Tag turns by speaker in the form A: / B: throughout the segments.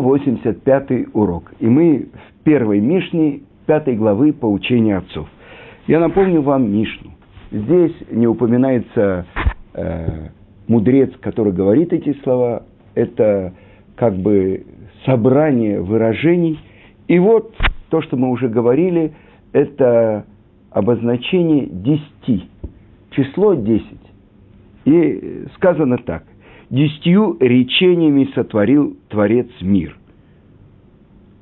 A: 185 урок. И мы в первой Мишне пятой главы поучения отцов. Я напомню вам Мишну. Здесь не упоминается э, мудрец, который говорит эти слова. Это как бы собрание выражений. И вот то, что мы уже говорили, это обозначение десяти. Число десять. И сказано так. Десятью речениями сотворил Творец мир.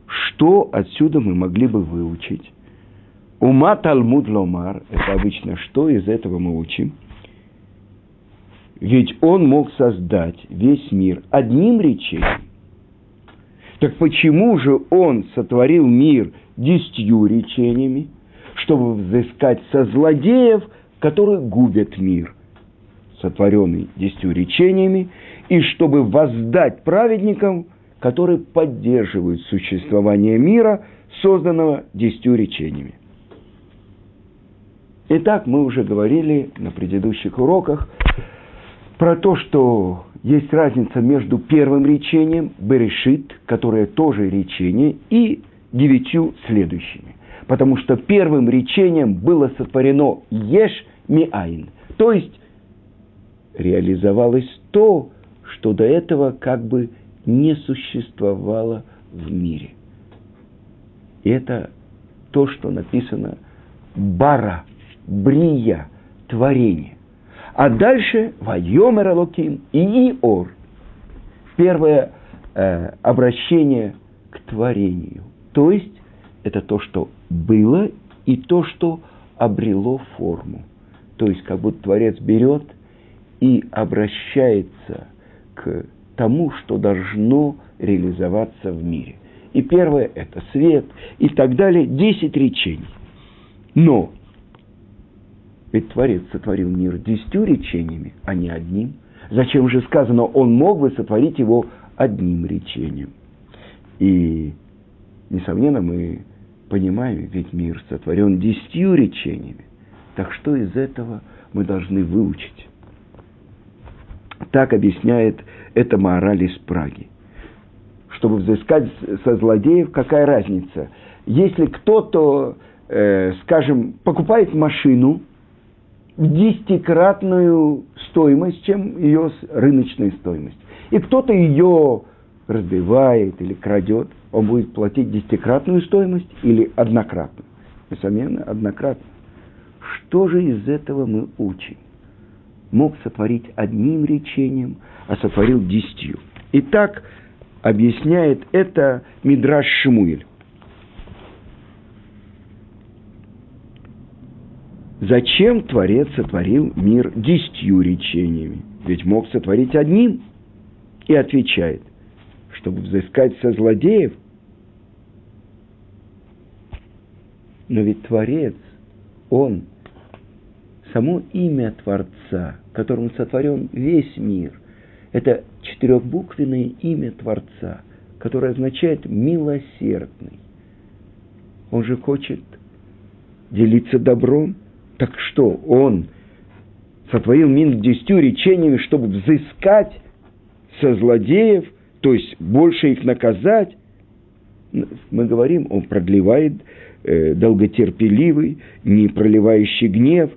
A: Что отсюда мы могли бы выучить? Ума Талмуд Ломар, это обычно что из этого мы учим? Ведь он мог создать весь мир одним речением. Так почему же он сотворил мир десятью речениями, чтобы взыскать со злодеев, которые губят мир, сотворенный десятью речениями, и чтобы воздать праведникам, которые поддерживают существование мира, созданного десятью речениями. Итак, мы уже говорили на предыдущих уроках про то, что есть разница между первым речением, Берешит, которое тоже речение, и девятью следующими. Потому что первым речением было сотворено Еш Миайн, то есть реализовалось то, что до этого как бы не существовало в мире. И это то, что написано Бара – брия, творение. А дальше Вайомер Алоким и Иор. Первое э, обращение к творению. То есть это то, что было, и то, что обрело форму. То есть как будто Творец берет и обращается к тому, что должно реализоваться в мире. И первое – это свет, и так далее, десять речений. Но ведь Творец сотворил мир десятью речениями, а не одним. Зачем же сказано, он мог бы сотворить его одним речением? И, несомненно, мы понимаем, ведь мир сотворен десятью речениями. Так что из этого мы должны выучить? Так объясняет это мораль из Праги. Чтобы взыскать со злодеев, какая разница? Если кто-то, э, скажем, покупает машину – в десятикратную стоимость, чем ее рыночная стоимость. И кто-то ее разбивает или крадет, он будет платить десятикратную стоимость или однократную. Несомненно, однократную. Что же из этого мы учим? Мог сотворить одним речением, а сотворил десятью. Итак, объясняет это Мидраш Шмуэль. Зачем Творец сотворил мир десятью речениями? Ведь мог сотворить одним. И отвечает, чтобы взыскать со злодеев. Но ведь Творец, Он, само имя Творца, которым сотворен весь мир, это четырехбуквенное имя Творца, которое означает «милосердный». Он же хочет делиться добром – так что, он сотворил мир десятью речениями, чтобы взыскать со злодеев, то есть больше их наказать. Мы говорим, он продлевает э, долготерпеливый, не проливающий гнев.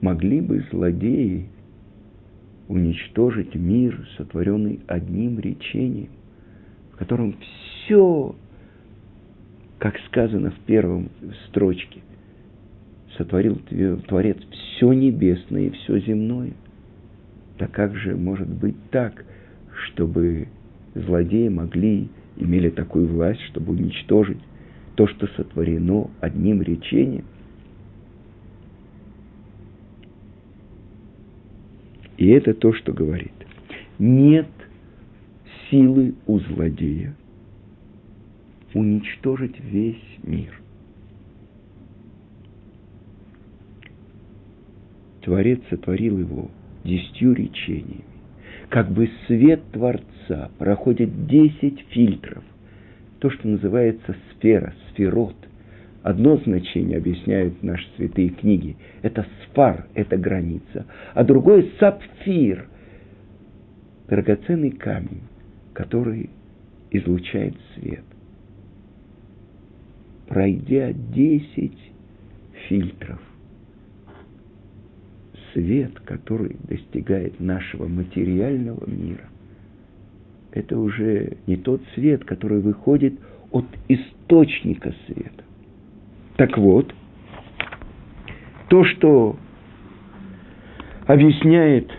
A: Могли бы злодеи уничтожить мир, сотворенный одним речением котором все, как сказано в первом строчке, сотворил Творец все небесное и все земное. Так как же может быть так, чтобы злодеи могли, имели такую власть, чтобы уничтожить то, что сотворено одним речением? И это то, что говорит. Нет силы у злодея уничтожить весь мир. Творец сотворил его десятью речениями. Как бы свет Творца проходит десять фильтров. То, что называется сфера, сферот. Одно значение объясняют наши святые книги. Это сфар, это граница. А другое сапфир, драгоценный камень, который излучает свет. Пройдя 10 фильтров, свет, который достигает нашего материального мира, это уже не тот свет, который выходит от источника света. Так вот, то, что объясняет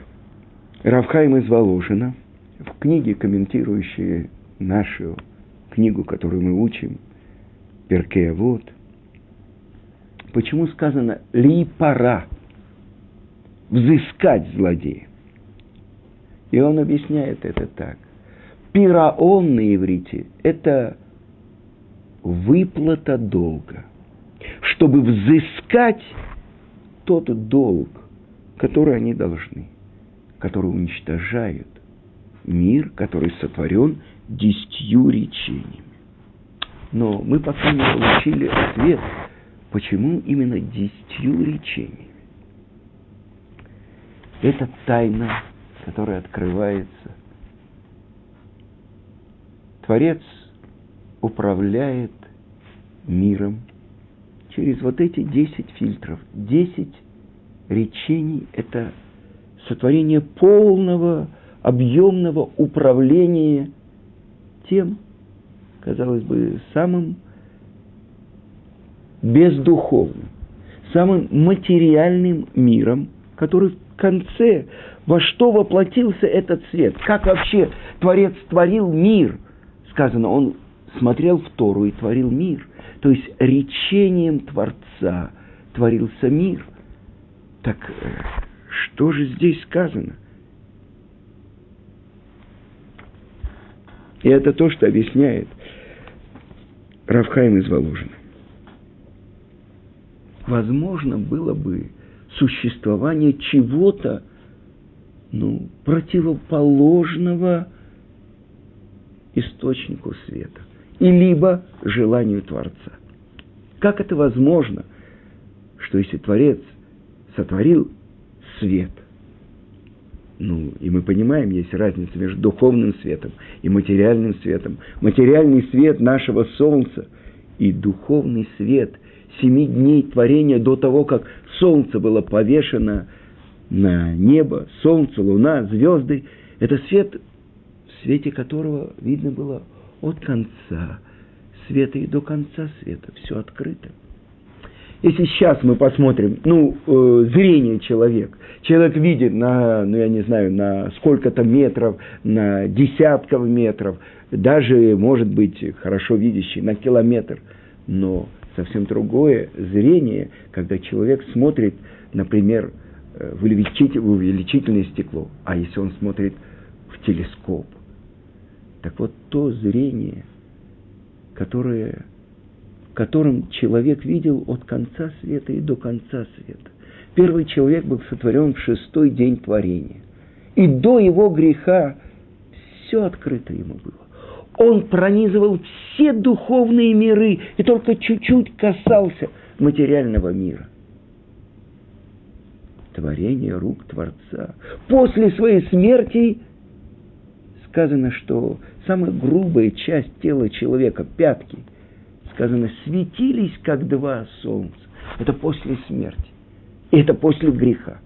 A: Равхайм из Воложина в книге, комментирующей нашу книгу, которую мы учим, Перкея вот, почему сказано «ли пора» взыскать злодея. И он объясняет это так. Пираон на иврите – это выплата долга. Чтобы взыскать тот долг, который они должны, который уничтожает мир, который сотворен десятью речениями. Но мы пока не получили ответ, почему именно десятью речениями. Это тайна, которая открывается. Творец управляет миром через вот эти десять фильтров. Десять речений – это сотворение полного, объемного управления тем, казалось бы, самым бездуховным, самым материальным миром, который конце, во что воплотился этот свет. Как вообще Творец творил мир? Сказано, он смотрел в Тору и творил мир. То есть речением Творца творился мир. Так э, что же здесь сказано? И это то, что объясняет Равхайм из Воложина. Возможно было бы существование чего-то, ну, противоположного источнику света, и либо желанию Творца. Как это возможно, что если Творец сотворил свет, ну, и мы понимаем, есть разница между духовным светом и материальным светом. Материальный свет нашего Солнца и духовный свет семи дней творения до того, как солнце было повешено на небо, солнце, луна, звезды. Это свет, в свете которого видно было от конца света и до конца света. Все открыто. Если сейчас мы посмотрим, ну, э, зрение человека, человек видит на, ну, я не знаю, на сколько-то метров, на десятков метров, даже, может быть, хорошо видящий на километр, но совсем другое зрение, когда человек смотрит, например, э, в увеличительное стекло, а если он смотрит в телескоп. Так вот, то зрение, которое, которым человек видел от конца света и до конца света. Первый человек был сотворен в шестой день творения. И до его греха все открыто ему было он пронизывал все духовные миры и только чуть-чуть касался материального мира. Творение рук Творца. После своей смерти сказано, что самая грубая часть тела человека, пятки, сказано, светились, как два солнца. Это после смерти. И это после греха.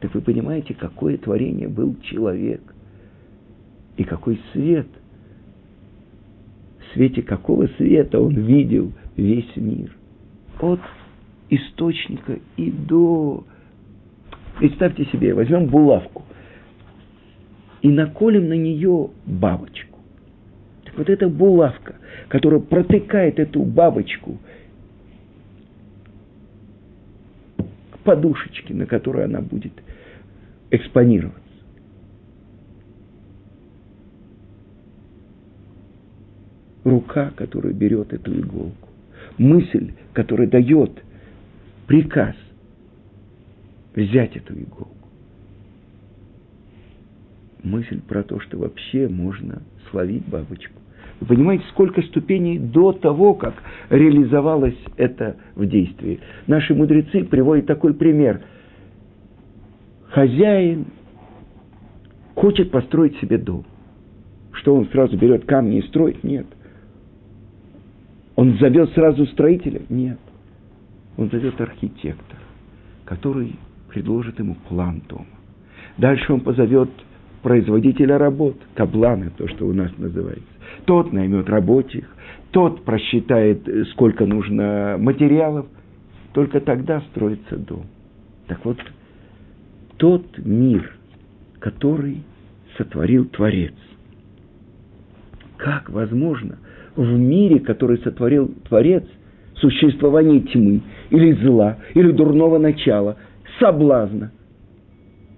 A: Так вы понимаете, какое творение был человек. И какой свет – в свете какого света он видел весь мир. От источника и до... Представьте себе, возьмем булавку и наколем на нее бабочку. Так вот эта булавка, которая протыкает эту бабочку к подушечке, на которой она будет экспонироваться. рука, которая берет эту иголку, мысль, которая дает приказ взять эту иголку. Мысль про то, что вообще можно словить бабочку, Вы понимаете, сколько ступеней до того, как реализовалось это в действии. Наши мудрецы приводят такой пример. Хозяин хочет построить себе дом. Что он сразу берет камни и строит? Нет. Он зовет сразу строителя? Нет. Он зовет архитектора, который предложит ему план дома. Дальше он позовет производителя работ, каблана, то, что у нас называется. Тот наймет рабочих, тот просчитает, сколько нужно материалов. Только тогда строится дом. Так вот, тот мир, который сотворил Творец. Как возможно в мире, который сотворил Творец, существование тьмы, или зла, или дурного начала, соблазна?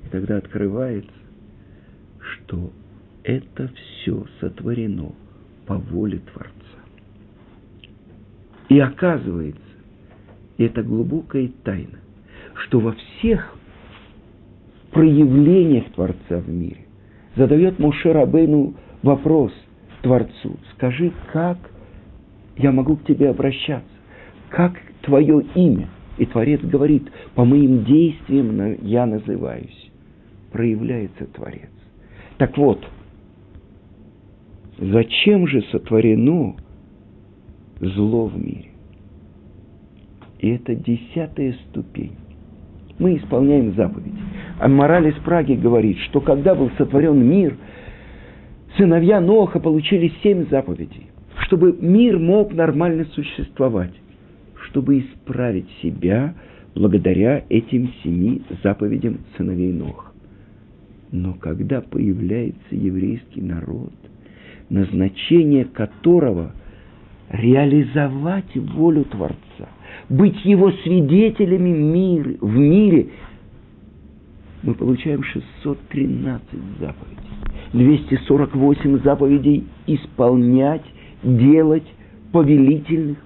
A: И тогда открывается, что это все сотворено по воле Творца. И оказывается, и это глубокая тайна, что во всех проявлениях Творца в мире задает Моше Рабейну вопрос Творцу. Скажи, как я могу к тебе обращаться? Как твое имя? И Творец говорит, по моим действиям я называюсь. Проявляется Творец. Так вот, зачем же сотворено зло в мире? И это десятая ступень. Мы исполняем заповеди. А мораль из Праги говорит, что когда был сотворен мир, сыновья Ноха получили семь заповедей, чтобы мир мог нормально существовать, чтобы исправить себя благодаря этим семи заповедям сыновей Ноха. Но когда появляется еврейский народ, назначение которого реализовать волю Творца, быть его свидетелями мир, в мире, мы получаем 613 заповедей. 248 заповедей исполнять, делать, повелительных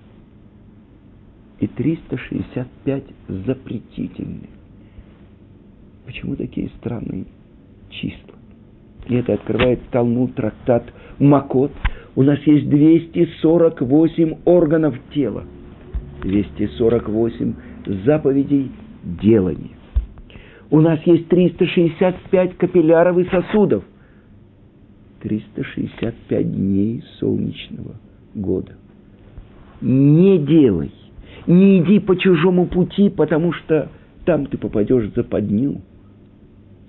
A: и 365 запретительных. Почему такие странные числа? И это открывает Талмуд, трактат Макот. У нас есть 248 органов тела. 248 заповедей делания. У нас есть 365 капилляров и сосудов. 365 дней солнечного года. Не делай, не иди по чужому пути, потому что там ты попадешь в западню.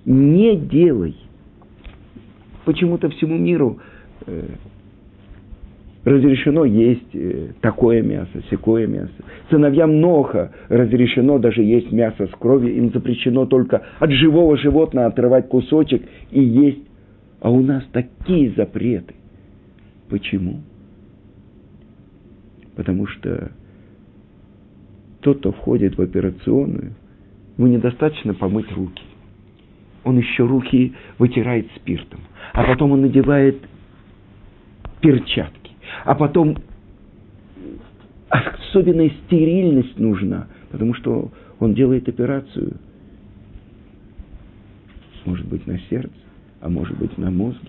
A: Не делай. Почему-то всему миру э, разрешено есть э, такое мясо, секое мясо. Сыновьям Ноха разрешено даже есть мясо с кровью, им запрещено только от живого животного отрывать кусочек и есть. А у нас такие запреты. Почему? Потому что тот, кто входит в операционную, ему недостаточно помыть руки. Он еще руки вытирает спиртом. А потом он надевает перчатки а потом особенная стерильность нужна, потому что он делает операцию, может быть, на сердце, а может быть, на мозге.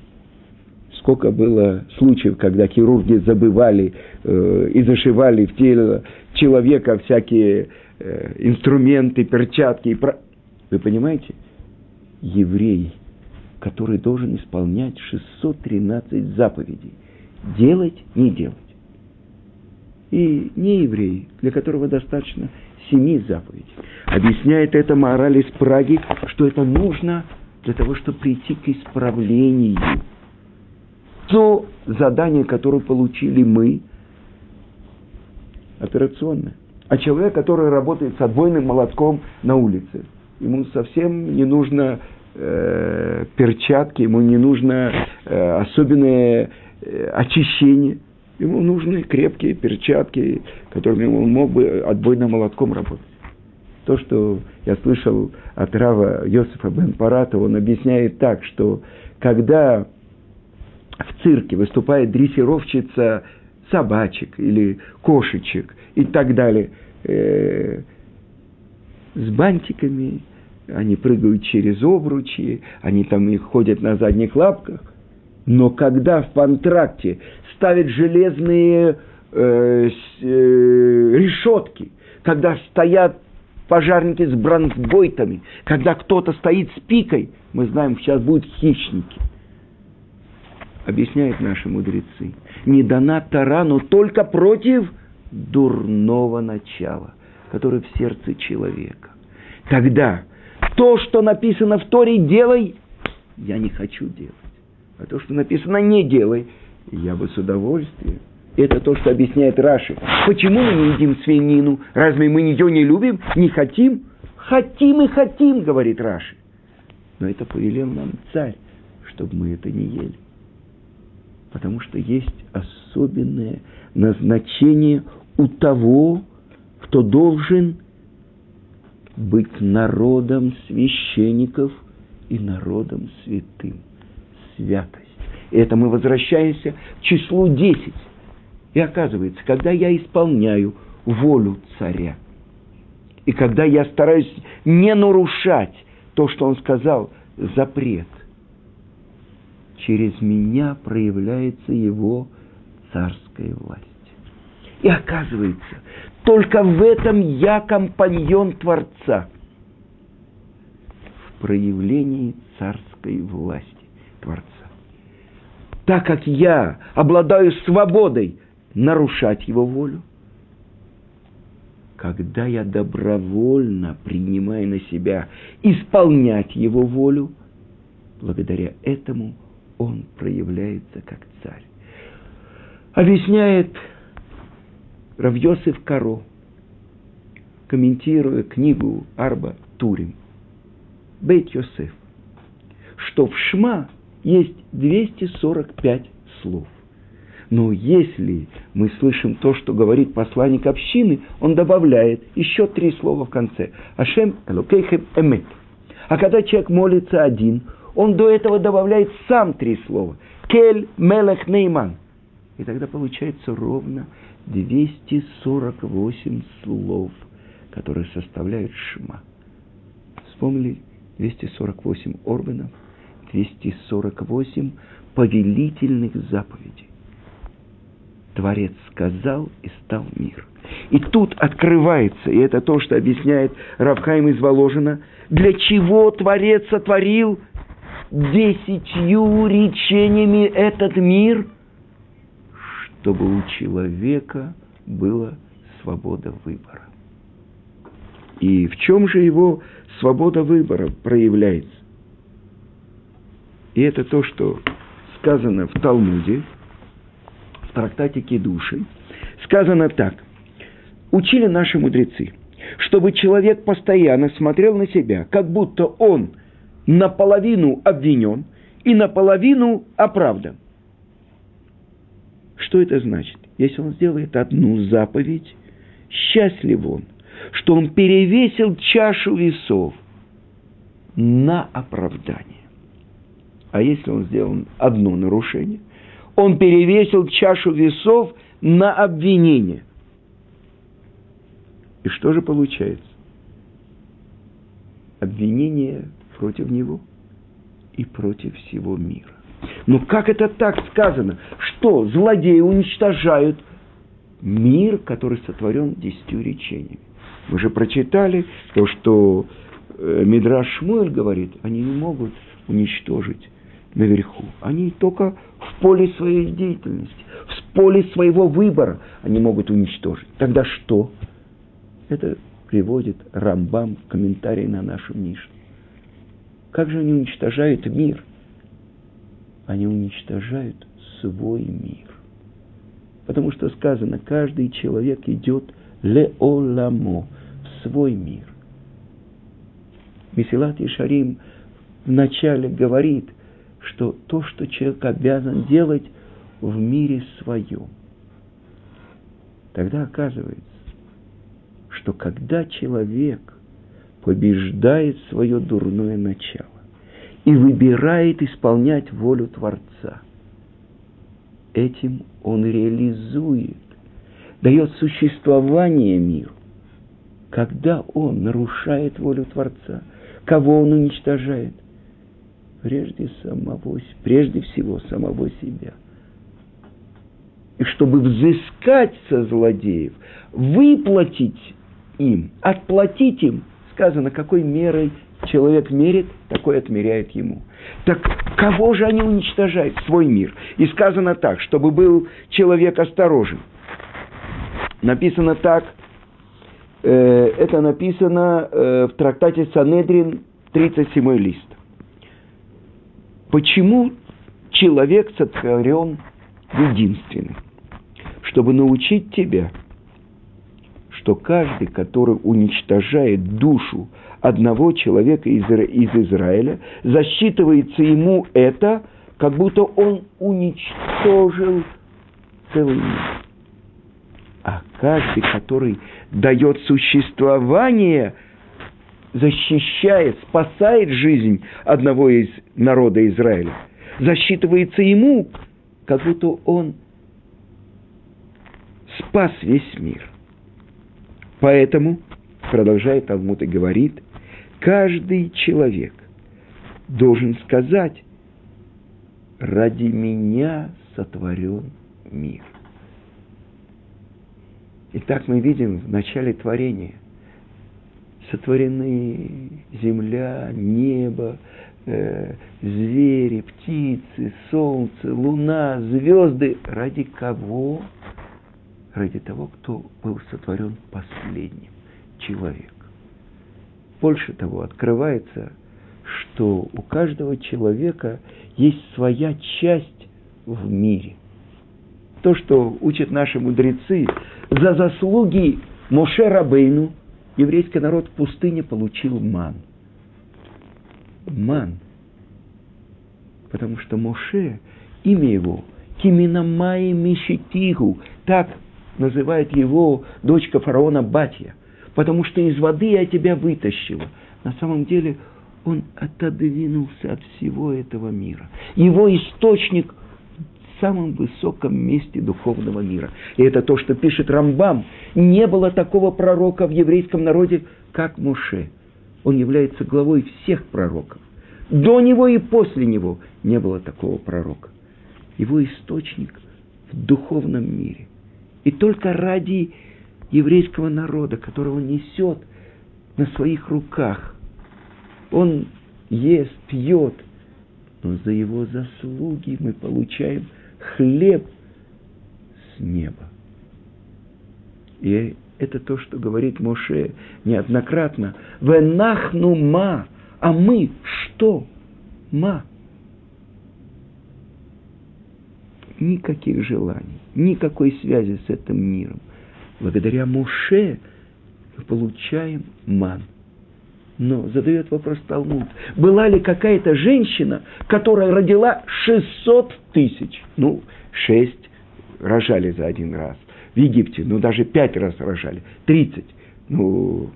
A: Сколько было случаев, когда хирурги забывали э, и зашивали в тело человека всякие э, инструменты, перчатки. И про... Вы понимаете? Еврей, который должен исполнять 613 заповедей – делать, не делать. И не еврей, для которого достаточно семи заповедей. Объясняет это мораль из Праги, что это нужно для того, чтобы прийти к исправлению. То задание, которое получили мы, операционное. А человек, который работает с отбойным молотком на улице, ему совсем не нужно э, перчатки, ему не нужно э, особенные Э, очищение. Ему нужны крепкие перчатки, которыми он мог бы отбойным молотком работать. То, что я слышал от Рава Йосифа бен Парата, он объясняет так, что когда в цирке выступает дрессировщица собачек или кошечек и так далее, э, с бантиками, они прыгают через обручи, они там и ходят на задних лапках – Но когда в контракте ставят железные э, э, решетки, когда стоят пожарники с бронзбойтами, когда кто-то стоит с пикой, мы знаем, сейчас будут хищники. Объясняют наши мудрецы. Не дана Тара, но только против дурного начала, которое в сердце человека. Тогда то, что написано в Торе, делай, я не хочу делать. А то, что написано, не делай, я бы с удовольствием. Это то, что объясняет Раши. Почему мы не едим свинину? Разве мы ее не любим? Не хотим? Хотим и хотим, говорит Раши. Но это повелел нам царь, чтобы мы это не ели. Потому что есть особенное назначение у того, кто должен быть народом священников и народом святым. Святость. И это мы возвращаемся к числу 10. И оказывается, когда я исполняю волю царя, и когда я стараюсь не нарушать то, что он сказал, запрет, через меня проявляется его царская власть. И оказывается, только в этом я компаньон Творца. В проявлении царской власти Творца. Так как я обладаю свободой нарушать его волю, когда я добровольно принимаю на себя исполнять его волю, благодаря этому он проявляется как царь. Объясняет Равьосиф Каро, комментируя книгу Арба Турим, Бейт Йосеф, что в Шма есть 245 слов. Но если мы слышим то, что говорит посланник общины, он добавляет еще три слова в конце. Ашем Элокейхем Эмет. А когда человек молится один, он до этого добавляет сам три слова. Кель Мелех Нейман. И тогда получается ровно 248 слов, которые составляют Шма. Вспомнили 248 органов, 248 повелительных заповедей. Творец сказал, и стал мир. И тут открывается, и это то, что объясняет Равхайм из Воложина, для чего Творец сотворил десятью речениями этот мир, чтобы у человека была свобода выбора. И в чем же его свобода выбора проявляется? И это то, что сказано в Талмуде – в трактате Кедуши, сказано так. Учили наши мудрецы, чтобы человек постоянно смотрел на себя, как будто он наполовину обвинен и наполовину оправдан. Что это значит? Если он сделает одну заповедь, счастлив он, что он перевесил чашу весов на оправдание. А если он сделал одно нарушение, он перевесил чашу весов на обвинение. И что же получается? Обвинение против него и против всего мира. Но как это так сказано? Что злодеи уничтожают мир, который сотворен десятью речениями? Мы же прочитали то, что э, Мидраш Шмуэль говорит, они не могут уничтожить наверху. Они только в поле своей деятельности, в поле своего выбора они могут уничтожить. Тогда что? Это приводит Рамбам в комментарии на нашу Мишну. Как же они уничтожают мир? Они уничтожают свой мир. Потому что сказано, каждый человек идет леоламо, в свой мир. Месилат Ишарим вначале говорит – что то, что человек обязан делать в мире своем. Тогда оказывается, что когда человек побеждает свое дурное начало и выбирает исполнять волю Творца, этим он реализует, дает существование миру. Когда он нарушает волю Творца, кого он уничтожает – Прежде самого, прежде всего самого себя. И чтобы взыскать со злодеев, выплатить им, отплатить им, сказано, какой мерой человек мерит, такой отмеряет ему. Так кого же они уничтожают? Свой мир. И сказано так, чтобы был человек осторожен. Написано так, э, это написано э, в трактате Санедрин, 37 лист. Почему человек сотворен единственным? Чтобы научить тебя, что каждый, который уничтожает душу одного человека из, из Израиля, засчитывается ему это, как будто он уничтожил целый мир. А каждый, который дает существование, защищает, спасает жизнь одного из народа Израиля, засчитывается ему, как будто он спас весь мир. Поэтому, продолжает Талмуд и говорит, каждый человек должен сказать, ради меня сотворен мир. Итак, мы видим в начале творения сотворены земля, небо, э, звери, птицы, солнце, луна, звезды. Ради кого? Ради того, кто был сотворен последним, человек. Больше того, открывается, что у каждого человека есть своя часть в мире. То, что учат наши мудрецы, за заслуги Моше Рабейну еврейский народ в пустыне получил ман. Ман. Потому что Моше, имя его, Киминамай Мишитигу, так называет его дочка фараона Батья, потому что из воды я тебя вытащила. На самом деле он отодвинулся от всего этого мира. Его источник самом высоком месте духовного мира. И это то, что пишет Рамбам. Не было такого пророка в еврейском народе, как Моше. Он является главой всех пророков. До него и после него не было такого пророка. Его источник в духовном мире. И только ради еврейского народа, которого несет на своих руках, он ест, пьет, но за его заслуги мы получаем – хлеб с неба. И это то, что говорит Моше неоднократно. Венахну ма, а мы что? Ма. Никаких желаний, никакой связи с этим миром. Благодаря Моше мы получаем ман. Но задает вопрос Талмуд. Была ли какая-то женщина, которая родила 600 тысяч? Ну, 6 рожали за один раз. В Египте, ну, даже 5 раз рожали. 30. Ну,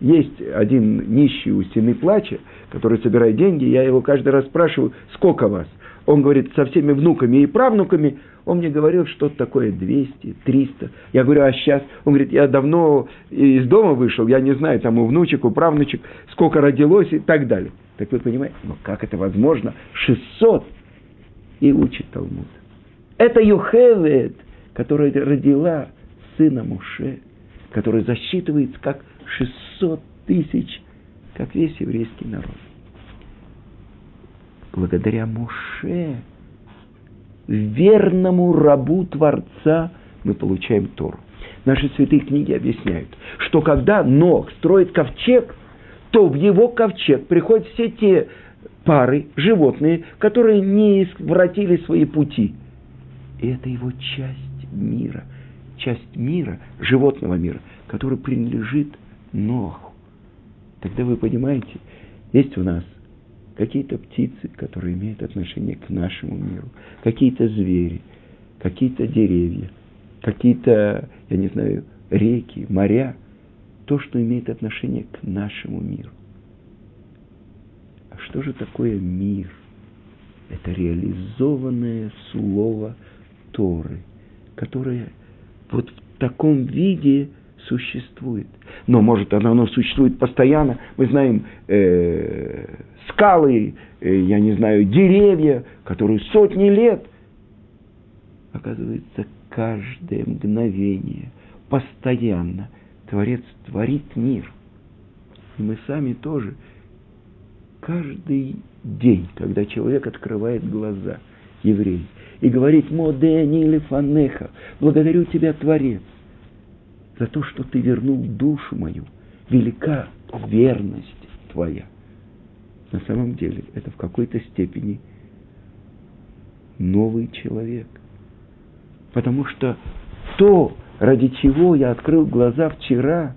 A: есть один нищий у стены плача, который собирает деньги. Я его каждый раз спрашиваю, сколько вас? Он говорит, со всеми внуками и правнуками – он мне говорил что-то такое 200, 300. Я говорю, а сейчас? Он говорит, я давно из дома вышел, я не знаю, там у внучек, у правнучек, сколько родилось и так далее. Так вы понимаете, ну как это возможно? 600. И учит Талмуд. Это Юхевет, которая родила сына Муше, который засчитывается как 600 тысяч, как весь еврейский народ. Благодаря Муше верному рабу Творца мы получаем Тору. Наши святые книги объясняют, что когда Ног строит ковчег, то в его ковчег приходят все те пары, животные, которые не извратили свои пути. И это его часть мира, часть мира, животного мира, который принадлежит Ноху. Тогда вы понимаете, есть у нас какие-то птицы, которые имеют отношение к нашему миру, какие-то звери, какие-то деревья, какие-то, я не знаю, реки, моря, то, что имеет отношение к нашему миру. А что же такое мир? Это реализованное слово Торы, которое вот в таком виде существует. Но может оно, оно существует постоянно. Мы знаем э, скалы, э, я не знаю, деревья, которые сотни лет. Оказывается, каждое мгновение, постоянно Творец творит мир. И мы сами тоже. Каждый день, когда человек открывает глаза, еврей, и говорит «Модени или фанеха», «Благодарю тебя, Творец, за то, что ты вернул душу мою, велика верность твоя». На самом деле это в какой-то степени новый человек. Потому что то, ради чего я открыл глаза вчера,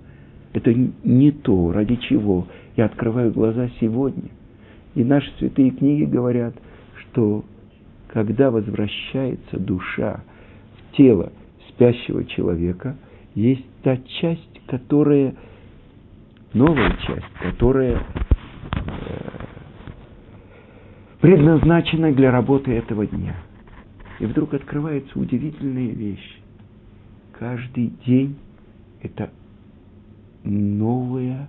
A: это не то, ради чего я открываю глаза сегодня. И наши святые книги говорят, что когда возвращается душа в тело спящего человека, есть та часть, которая, новая часть, которая предназначена для работы этого дня. И вдруг открывается удивительная вещь. Каждый день это новое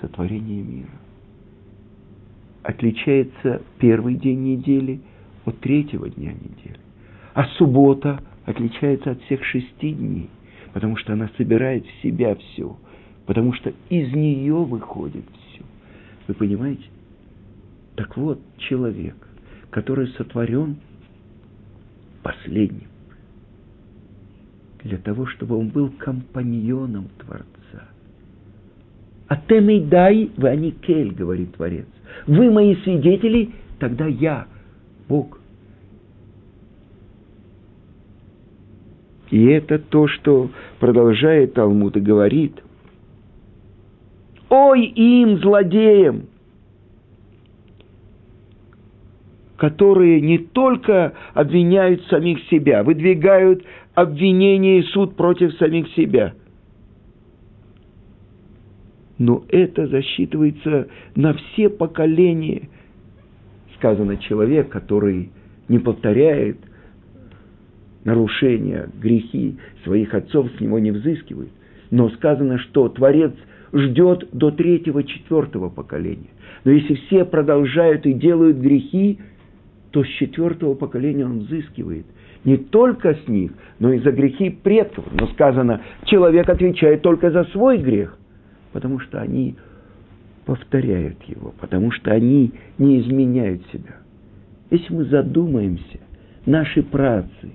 A: сотворение мира отличается первый день недели от третьего дня недели. А суббота отличается от всех шести дней, потому что она собирает в себя все, потому что из нее выходит все. Вы понимаете? Так вот, человек, который сотворен последним, для того, чтобы он был компаньоном Творца. «Атемей дай, вы они кель», говорит Творец. Вы мои свидетели, тогда я, Бог. И это то, что продолжает Талмуд и говорит. Ой им, злодеям, которые не только обвиняют самих себя, выдвигают обвинение и суд против самих себя – но это засчитывается на все поколения. Сказано, человек, который не повторяет нарушения, грехи своих отцов, с него не взыскивает. Но сказано, что Творец ждет до третьего, четвертого поколения. Но если все продолжают и делают грехи, то с четвертого поколения он взыскивает. Не только с них, но и за грехи предков. Но сказано, человек отвечает только за свой грех – потому что они повторяют его, потому что они не изменяют себя. Если мы задумаемся, наши працы,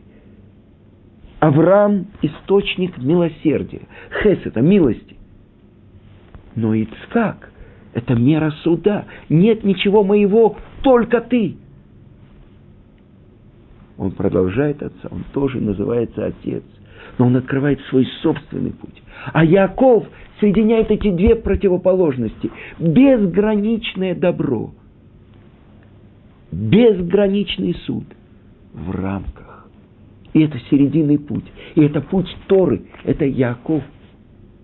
A: Авраам – источник милосердия, Хес – это милости. Но Ицхак – это мера суда. Нет ничего моего, только ты. Он продолжает отца, он тоже называется отец, но он открывает свой собственный путь. А Яков соединяет эти две противоположности. Безграничное добро, безграничный суд в рамках. И это серединный путь. И это путь Торы, это Яков.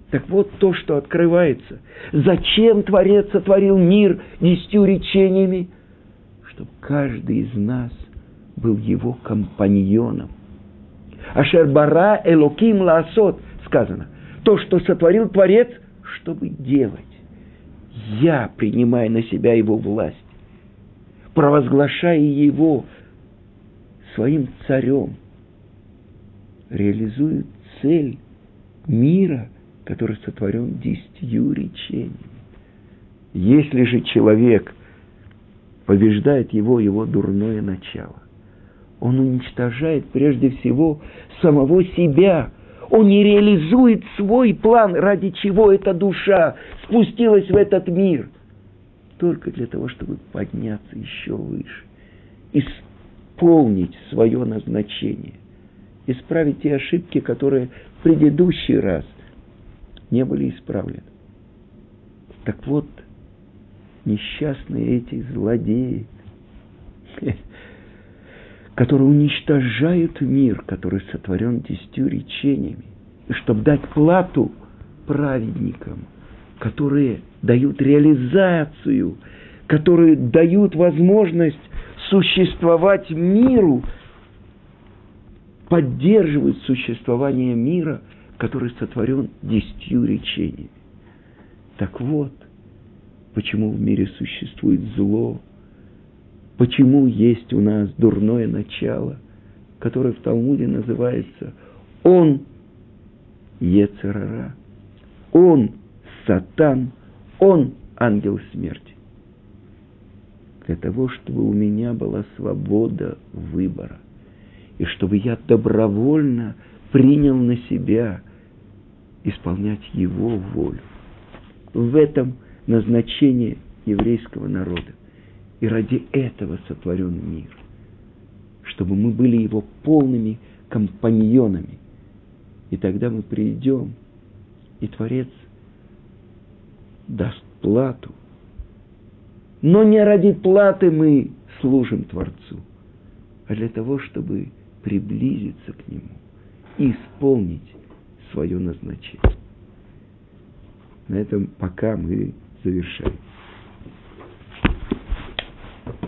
A: Так вот то, что открывается. Зачем Творец сотворил мир десятью речениями? Чтобы каждый из нас был его компаньоном. Ашербара Элоким Лаасот сказано – то, что сотворил Творец, чтобы делать. Я принимаю на себя его власть, провозглашая его своим царем, реализую цель мира, который сотворен десятью речениями. Если же человек побеждает его, его дурное начало, он уничтожает прежде всего самого себя – он не реализует свой план, ради чего эта душа спустилась в этот мир. Только для того, чтобы подняться еще выше, исполнить свое назначение, исправить те ошибки, которые в предыдущий раз не были исправлены. Так вот, несчастные эти злодеи, которые уничтожают мир, который сотворен десятью речениями, и чтобы дать плату праведникам, которые дают реализацию, которые дают возможность существовать миру, поддерживают существование мира, который сотворен десятью речениями. Так вот, почему в мире существует зло, почему есть у нас дурное начало, которое в Талмуде называется «Он Ецерара», «Он Сатан», «Он ангел смерти». Для того, чтобы у меня была свобода выбора, и чтобы я добровольно принял на себя исполнять его волю. В этом – назначение еврейского народа. И ради этого сотворен мир. Чтобы мы были его полными компаньонами. И тогда мы придем, и Творец даст плату. Но не ради платы мы служим Творцу, а для того, чтобы приблизиться к Нему и исполнить свое назначение. На этом пока мы завершаем.